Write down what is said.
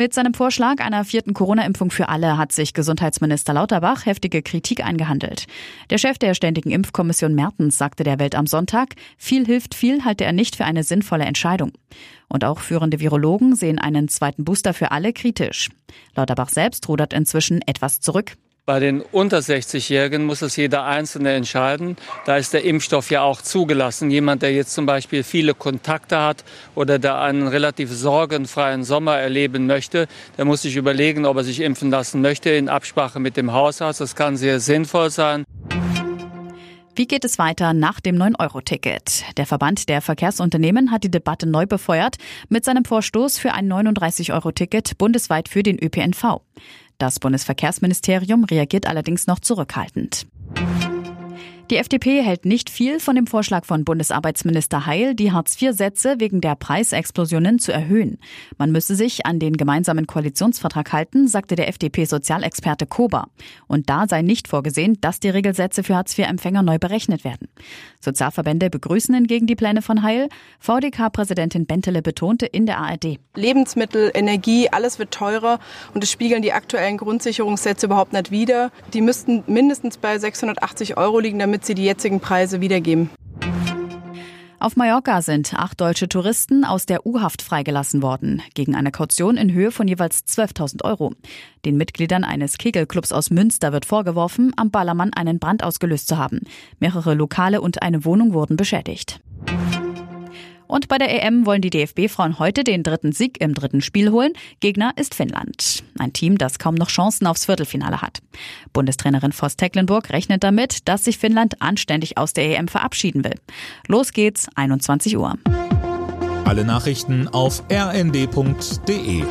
Mit seinem Vorschlag einer vierten Corona-Impfung für alle hat sich Gesundheitsminister Lauterbach heftige Kritik eingehandelt. Der Chef der Ständigen Impfkommission Mertens sagte der Welt am Sonntag, viel hilft viel halte er nicht für eine sinnvolle Entscheidung. Und auch führende Virologen sehen einen zweiten Booster für alle kritisch. Lauterbach selbst rudert inzwischen etwas zurück. Bei den unter 60-Jährigen muss es jeder Einzelne entscheiden. Da ist der Impfstoff ja auch zugelassen. Jemand, der jetzt zum Beispiel viele Kontakte hat oder der einen relativ sorgenfreien Sommer erleben möchte, der muss sich überlegen, ob er sich impfen lassen möchte in Absprache mit dem Hausarzt. Das kann sehr sinnvoll sein. Wie geht es weiter nach dem 9-Euro-Ticket? Der Verband der Verkehrsunternehmen hat die Debatte neu befeuert mit seinem Vorstoß für ein 39-Euro-Ticket bundesweit für den ÖPNV. Das Bundesverkehrsministerium reagiert allerdings noch zurückhaltend. Die FDP hält nicht viel von dem Vorschlag von Bundesarbeitsminister Heil, die Hartz-IV-Sätze wegen der Preisexplosionen zu erhöhen. Man müsse sich an den gemeinsamen Koalitionsvertrag halten, sagte der FDP-Sozialexperte Kober. Und da sei nicht vorgesehen, dass die Regelsätze für Hartz-IV-Empfänger neu berechnet werden. Sozialverbände begrüßen hingegen die Pläne von Heil. VDK-Präsidentin Bentele betonte in der ARD. Lebensmittel, Energie, alles wird teurer und es spiegeln die aktuellen Grundsicherungssätze überhaupt nicht wider. Die müssten mindestens bei 680 Euro liegen, damit damit sie die jetzigen Preise wiedergeben. Auf Mallorca sind acht deutsche Touristen aus der U-Haft freigelassen worden, gegen eine Kaution in Höhe von jeweils 12.000 Euro. Den Mitgliedern eines Kegelclubs aus Münster wird vorgeworfen, am Ballermann einen Brand ausgelöst zu haben. Mehrere Lokale und eine Wohnung wurden beschädigt. Und bei der EM wollen die DFB-Frauen heute den dritten Sieg im dritten Spiel holen. Gegner ist Finnland. Ein Team, das kaum noch Chancen aufs Viertelfinale hat. Bundestrainerin Voss Tecklenburg rechnet damit, dass sich Finnland anständig aus der EM verabschieden will. Los geht's, 21 Uhr. Alle Nachrichten auf rnd.de